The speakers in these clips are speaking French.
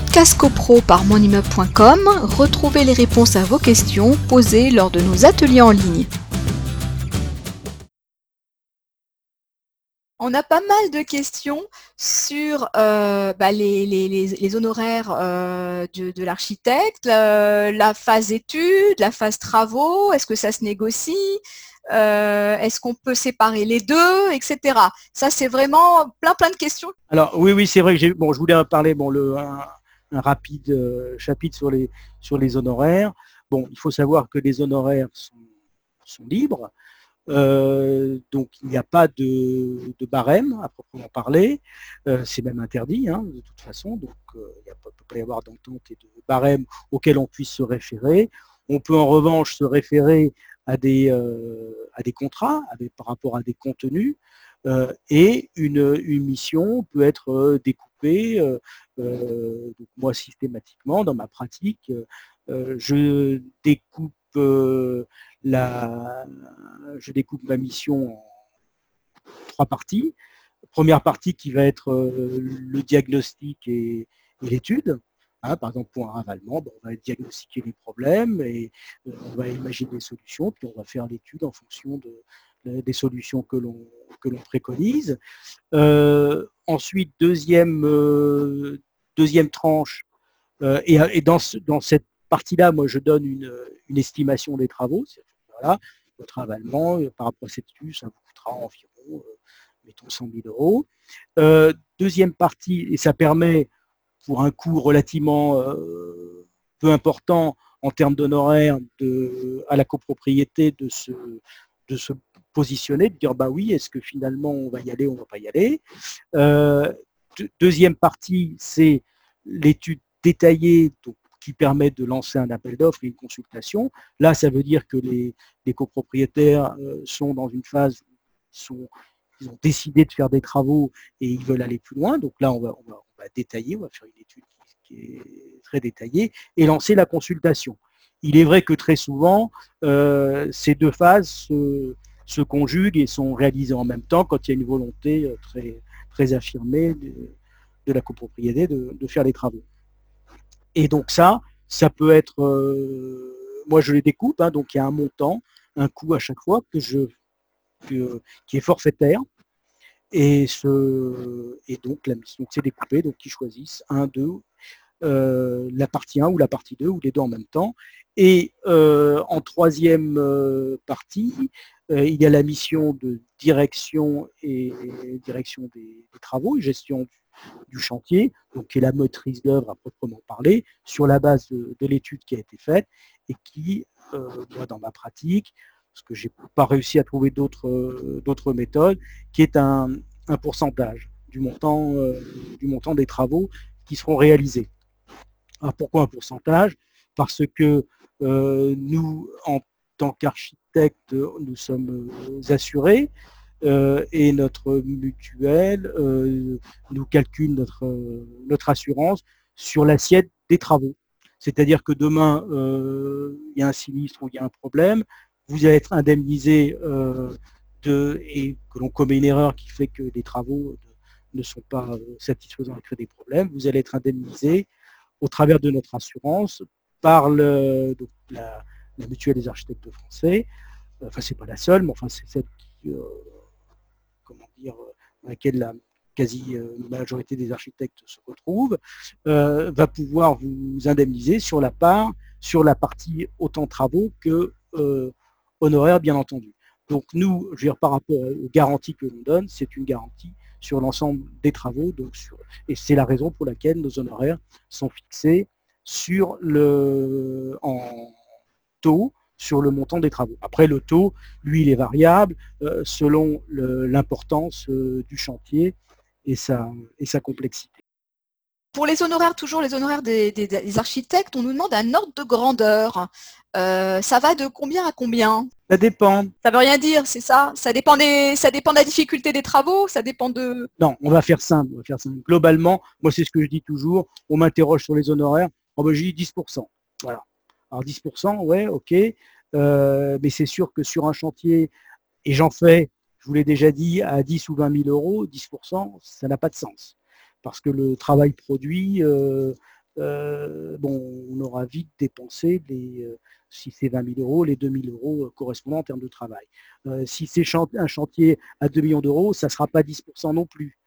podcast copro par monimmeuble.com, retrouvez les réponses à vos questions posées lors de nos ateliers en ligne. On a pas mal de questions sur euh, bah, les, honoraires euh, de, l'architecte, la, phase études, la phase travaux, est-ce que ça se négocie euh, Est-ce qu'on peut séparer les deux, etc. Ça, c'est vraiment plein plein de questions. Alors oui, oui, c'est vrai que j'ai bon, je voulais parler bon, le, rapide chapitre sur les, sur les honoraires. Bon, il faut savoir que les honoraires sont libres. Euh, donc il n'y a pas de, barème à proprement parler. Euh, c'est même interdit hein, de toute façon. Donc euh, il ne peut pas y avoir d'entente et de barème auquel on puisse se référer. On peut en revanche se référer à des, à des contrats par rapport à des contenus. et une, mission peut être découpée. Moi systématiquement dans ma pratique, je découpe je découpe ma mission en trois parties. Première partie qui va être euh, le diagnostic et, l'étude. Hein, par exemple, pour un ravalement, on va diagnostiquer les problèmes et euh, on va imaginer des solutions, puis on va faire l'étude en fonction des solutions que l'on préconise. Euh, ensuite, deuxième, deuxième tranche, et, dans, dans, cette partie-là, moi, je donne une, estimation des travaux. Voilà, votre avalement, euh, par rapport à cette étude, ça vous coûtera environ, euh, mettons, 100 000 euros. Euh, deuxième partie, et ça permet, pour un coût relativement peu important en termes d'honoraires à la copropriété de se, de se positionner, de dire bah oui, est-ce que finalement on va y aller, on ne va pas y aller? deuxième partie, c'est l'étude détaillée, qui permet de lancer un appel d'offres et une consultation. Là, ça veut dire que les, copropriétaires euh, sont dans une phase, sont, ils ont décidé de faire des travaux et ils veulent aller plus loin. Donc là, on va, détailler, on va faire une étude qui, est très détaillée et lancer la consultation. Il est vrai que très souvent, euh, ces deux phases se, conjuguent et sont réalisées en même temps quand il y a une volonté euh, très, très affirmée de, la copropriété de faire les travaux. Et donc ça, ça peut être, euh, moi je les découpe, hein, donc il y a un montant, un coût à chaque fois que je, qui est forfaitaire. Et, ce, et donc la mission, c'est découpé, donc ils choisissent un, deux, euh, la partie 1 ou la partie 2, ou les deux en même temps. Et euh, en troisième partie, il y a la mission de direction et direction des, travaux, gestion du, chantier, donc qui est la maîtrise d'œuvre à proprement parler, sur la base de, l'étude qui a été faite et qui, euh, moi, dans ma pratique, parce que je n'ai pas réussi à trouver d'autres méthodes, qui est un, pourcentage euh, du montant des travaux qui seront réalisés. Alors pourquoi un pourcentage? Parce que euh, nous, en tant qu'architectes, nous sommes assurés euh, et notre mutuelle euh, nous calcule notre, assurance sur l'assiette des travaux. C'est-à-dire que demain, euh, il y a un sinistre ou il y a un problème, vous allez être indemnisé de, et que l'on commet une erreur qui fait que les travaux ne sont pas satisfaisants et créent des problèmes, vous allez être indemnisé au travers de notre assurance par le, la, mutuelle des architectes français. Enfin, c'est pas la seule, mais enfin, c'est celle qui, comment dire, euh, dans laquelle la quasi-majorité euh, des architectes se retrouvent, euh, va pouvoir vous indemniser sur la part, sur la partie autant travaux que honoraires, bien entendu. Donc nous, je veux dire, par rapport aux garanties que l'on donne, c'est une garantie sur l'ensemble des travaux. Et c'est la raison pour laquelle nos honoraires sont fixés sur le, en taux sur le montant des travaux. Après, le taux, lui, il est variable euh, selon l'importance euh, du chantier et sa, et sa complexité. Pour les honoraires, toujours les honoraires des, architectes, on nous demande un ordre de grandeur. Euh, ça va de combien à combien? Ça dépend. Ça veut rien dire, c'est ça ça dépend, des, ça dépend de la difficulté des travaux Ça dépend de... Non, on va faire simple. On va faire simple. Globalement, moi c'est ce que je dis toujours, on m'interroge sur les honoraires, oh ben, j'ai dit 10%. Voilà. Alors 10%, ouais, ok. Euh, mais c'est sûr que sur un chantier, et j'en fais, je vous l'ai déjà dit, à 10 ou 20 000 euros, 10%, ça n'a pas de sens. Parce que le travail produit, euh, bon, on aura vite dépensé les, si c'est 20 000 euros, les 2 000 euros correspondant en termes de travail. si c'est un chantier à 2 millions d'euros, ça ne sera pas 10% non plus.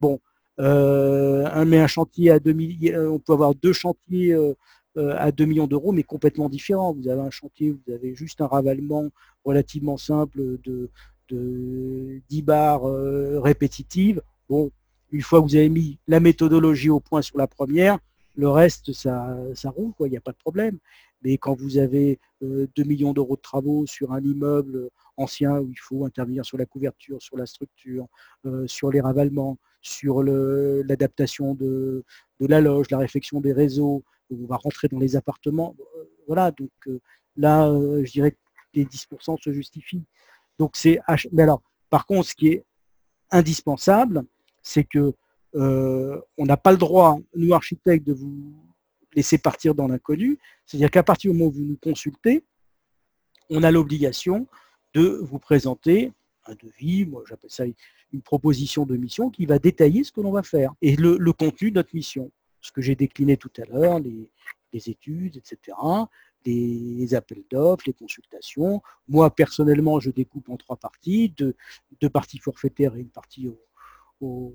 Bon, mais un chantier à 2 millions, on peut avoir deux chantiers à 2 millions d'euros, mais complètement différents. Vous avez un chantier, vous avez juste un ravalement relativement simple de, de 10 barres répétitives. Bon, une fois que vous avez mis la méthodologie au point sur la première, le reste, ça, roule, il n'y a pas de problème. Mais quand vous avez 2 millions d'euros de travaux sur un immeuble ancien où il faut intervenir sur la couverture, sur la structure, sur les ravalements, sur l'adaptation de, la loge, la réflexion des réseaux, on va rentrer dans les appartements. Voilà, donc là, je dirais que les 10% se justifient. Donc c'est. Mais alors, par contre, ce qui est indispensable, c'est que on n'a pas le droit, nous architectes, de vous laisser partir dans l'inconnu. C'est-à-dire qu'à partir du moment où vous nous consultez, on a l'obligation de vous présenter un devis, moi j'appelle ça une proposition de mission qui va détailler ce que l'on va faire et le, contenu de notre mission. Ce que j'ai décliné tout à l'heure, les, études, etc., les, appels d'offres, les consultations. Moi, personnellement, je découpe en trois parties, deux, parties forfaitaires et une partie au, au